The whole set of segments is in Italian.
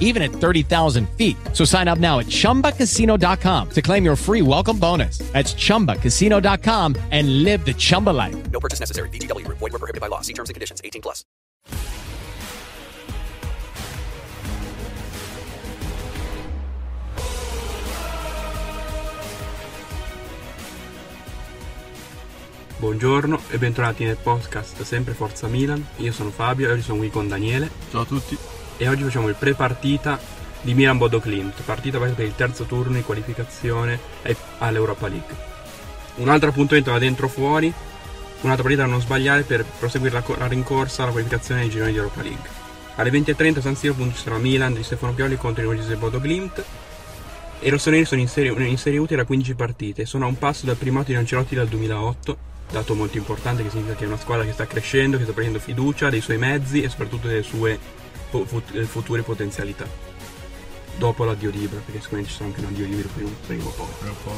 even at 30,000 feet. So sign up now at chumbacasino.com to claim your free welcome bonus. That's chumbacasino.com and live the Chumba life. No purchase necessary. VGW Group. Void were prohibited by law. See terms and conditions. 18 plus. Buongiorno e bentornati nel podcast Sempre Forza Milan. Io sono Fabio e oggi sono qui con Daniele Ciao a tutti. E oggi facciamo il pre-partita di Milan Bodo Klimt, partita per il terzo turno di qualificazione all'Europa League. Un altro appuntamento da dentro fuori, un'altra partita da non sbagliare per proseguire la, la rincorsa alla qualificazione ai gironi di Europa League. Alle 20.30 San Siro appunto ci sarà Milan di Stefano Pioli contro i Norvegesi del Bodo Klimt e i rossoneri sono in serie, in serie U da 15 partite, sono a un passo dal primato di Ancelotti dal 2008, dato molto importante che significa che è una squadra che sta crescendo, che sta prendendo fiducia dei suoi mezzi e soprattutto delle sue po- fut- eh, future potenzialità. Dopo l'addio di Ibra, perché sicuramente ci sarà anche un addio di Ibra prima, prima o poi.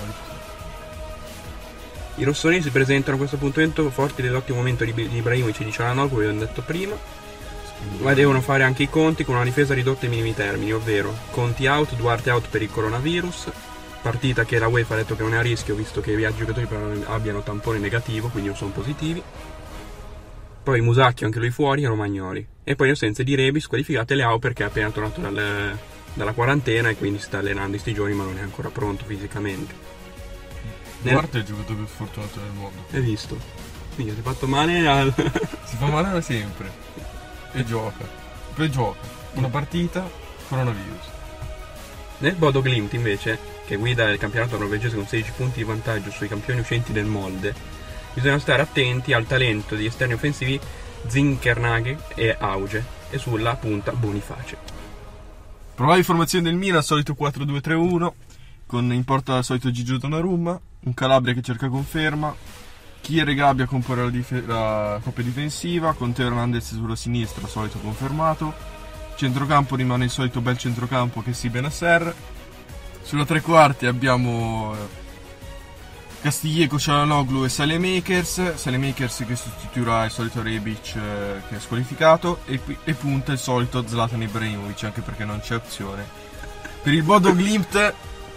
I rossoneri si presentano a questo appuntamento forti dell'ottimo momento di di Ibrahimovic e di Cialanoglu, come abbiamo detto prima, ma devono fare anche i conti con una difesa ridotta ai minimi termini, ovvero conti out, Duarte out per il coronavirus, partita che la UEFA ha detto che non è a rischio visto che i giocatori però abbiano tampone negativo, quindi non sono positivi. Poi Musacchio anche lui fuori e Romagnoli. E poi le assenze di Rebi squalificate le AO perché è appena tornato dal- dalla quarantena e quindi si sta allenando in sti giorni ma non è ancora pronto fisicamente. Duarte è il giocatore più fortunato del mondo. Hai visto? Quindi ti hai fatto male al... Si fa male da sempre. E gioca. Poi gioca. Una partita, coronavirus. Nel Bodo Glimt invece, che guida il campionato norvegese con 16 punti di vantaggio sui campioni uscenti del Molde, bisogna stare attenti al talento degli esterni offensivi Zinkernaghe e Auge e sulla punta Boniface. Provavi formazione del Milan, solito 4-2-3-1. Con in porta il solito Gigio Donnarumma. Un Calabria che cerca conferma. Kier e Gabbia comporre la, dif- la coppia difensiva. Con Teo Hernandez sulla sinistra, solito confermato. Centrocampo rimane il solito bel centrocampo che si Benasser. Sulla tre quarti abbiamo eh, Castiglieco, Cialanoglu e Salemakers. Salemakers che sostituirà il solito Rebic eh, che è squalificato. E, e punta il solito Zlatan Ibrahimovic anche perché non c'è opzione. Per il Bodo Glimt,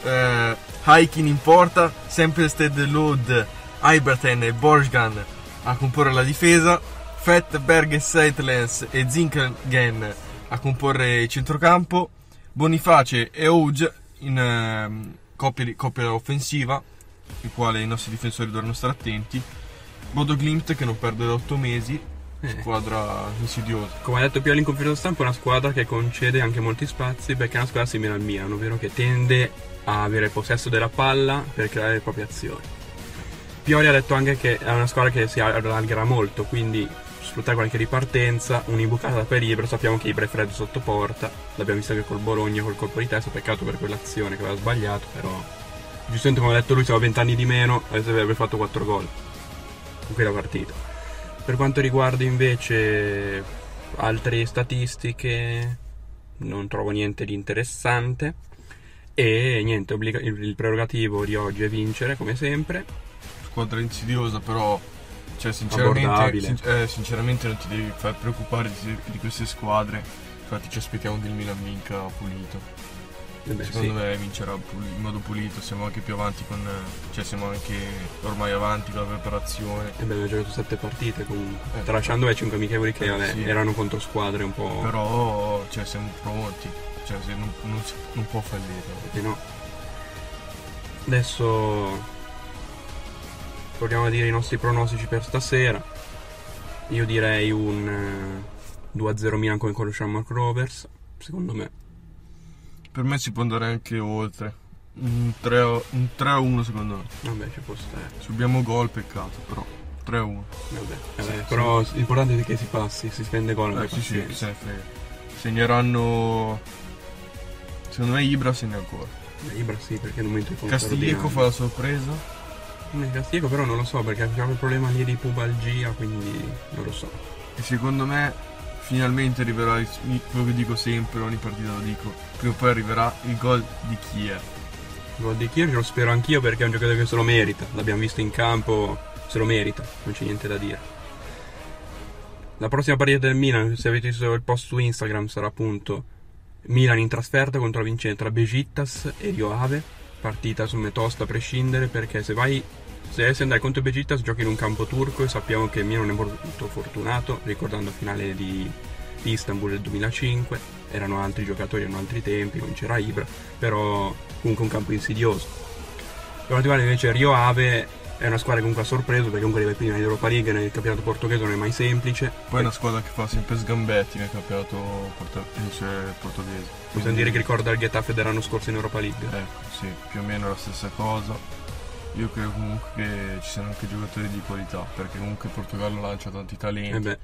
eh, Haikin in porta, sempre Sted Lod, Iberten e Borjan a comporre la difesa. Fett, Berg, Seitlands e Zinkgen a comporre il centrocampo. Boniface e Ouge in ehm, coppia, coppia offensiva, il quale i nostri difensori dovranno stare attenti. Bodo Glimt che non perde da 8 mesi, squadra insidiosa. Come ha detto Pioli in conferenza stampa, è una squadra che concede anche molti spazi perché è una squadra simile al Milan, ovvero che tende a avere possesso della palla per creare le proprie azioni. Pioli ha detto anche che è una squadra che si allargherà molto, quindi sfruttare qualche ripartenza, un'imbucata per Ibra, sappiamo che Ibra è freddo sotto porta, l'abbiamo visto anche col Bologna col colpo di testa, peccato per quell'azione che aveva sbagliato, però giustamente come ha detto lui, siamo 20 anni di meno, adesso avrebbe fatto 4 gol in quella partita. Per quanto riguarda invece altre statistiche, non trovo niente di interessante. E niente, obbliga- il prerogativo di oggi è vincere, come sempre. squadra insidiosa, però cioè, sinceramente, sin- eh, sinceramente non ti devi far preoccupare di, di queste squadre. Infatti ci aspettiamo che il Milan vinca pulito. Eh beh, Secondo sì. me vincerà in modo pulito, siamo anche più avanti con. eh, cioè siamo anche ormai avanti con la preparazione. E beh, abbiamo giocato sette partite comunque. Eh. Tralasciando le 5 amichevoli che Eh, vabbè, sì. erano contro squadre un po'. Però cioè, siamo pronti. Cioè, se non, non non può fallire. Perché no? Adesso proviamo a dire i nostri pronostici per stasera. Io direi un eh, 2-0 Milan come conosciamo Mark Rovers, secondo me. Per me si può andare anche oltre. Un 3 un 3-1 secondo me. Vabbè, ci può stare. Subiamo gol, peccato, però. 3-1. Vabbè, vabbè, però l'importante è che si passi, si spende gol. Eh, sì, sì, se. Segneranno. Secondo me Ibra segna ancora. Beh, Ibra sì, perché al momento è Castiglieco fa la sorpresa. Eh, Castiglieco però non lo so, perché abbiamo il problema lì di pubalgia, quindi non lo so. E secondo me finalmente arriverà il- quello che dico sempre, ogni partita lo dico. Prima o poi arriverà il gol di Kier. Il gol di Kirch lo spero anch'io perché è un giocatore che se lo merita. L'abbiamo visto in campo, se lo merita, non c'è niente da dire. La prossima partita del Milan, se avete visto il post su Instagram, sarà appunto Milan in trasferta contro la vincente tra Besiktas e Rio Ave. Partita su me tosta a prescindere perché se vai se dovessi andare contro il Besiktas giochi in un campo turco e sappiamo che il Milan è molto fortunato, ricordando la finale di, di Istanbul del 2005, erano altri giocatori, erano altri tempi, non c'era Ibra, però comunque un campo insidioso. Per quanto riguarda invece Rio Ave è una squadra che comunque ha sorpreso perché comunque arriva prima in Europa League nel campionato portoghese non è mai semplice. Poi è una squadra che fa sempre sgambetti nel campionato porto- portoghese. Possiamo dire che ricorda il Getafe dell'anno scorso in Europa League. Ecco, sì, più o meno la stessa cosa. Io credo comunque che ci siano anche giocatori di qualità, perché comunque il Portogallo lancia tanti talenti. Eh beh,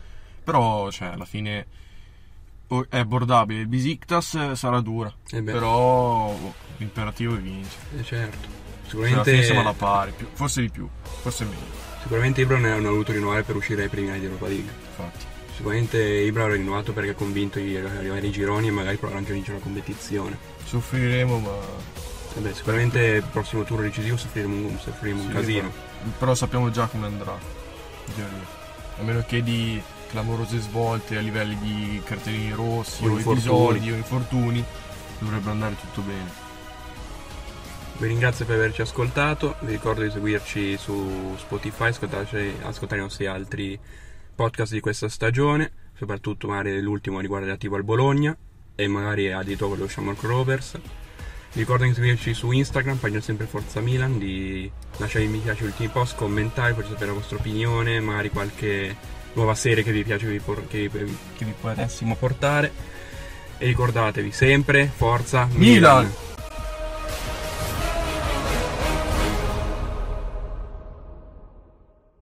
Però, cioè, alla fine è abbordabile. Il Besiktas sarà dura, eh però oh, l'imperativo è vincere. eh certo. Fine siamo alla Sicuramente, pari, più- forse di più, forse meno, sicuramente Ibra hanno voluto rinnovare per uscire ai primi di Europa League. infatti. Sicuramente Ibra l'ha rinnovato perché è convinto di arrivare ai gironi e magari provare anche a vincere la competizione. Soffriremo, ma beh, sicuramente il prossimo turno decisivo soffriremo un, soffriremo un Sì, casino. ma- Però sappiamo già come andrà. A meno che di clamorose svolte a livelli di cartellini rossi O o, episodi o infortuni, dovrebbe andare tutto bene. Vi ringrazio per averci ascoltato, vi ricordo di seguirci su Spotify, ascoltarci- ascoltare i nostri altri podcast di questa stagione, soprattutto magari l'ultimo riguardo relativo al Bologna e magari addirittura quello Shamrock Rovers. Vi ricordo di seguirci su Instagram, pagina sempre Forza Milan, di lasciare mi piace ultimi post, commentare, farci sapere la vostra opinione, magari qualche nuova serie che vi piace che vi, che vi- che vi potessimo portare. E ricordatevi sempre, Forza Milan! Milan.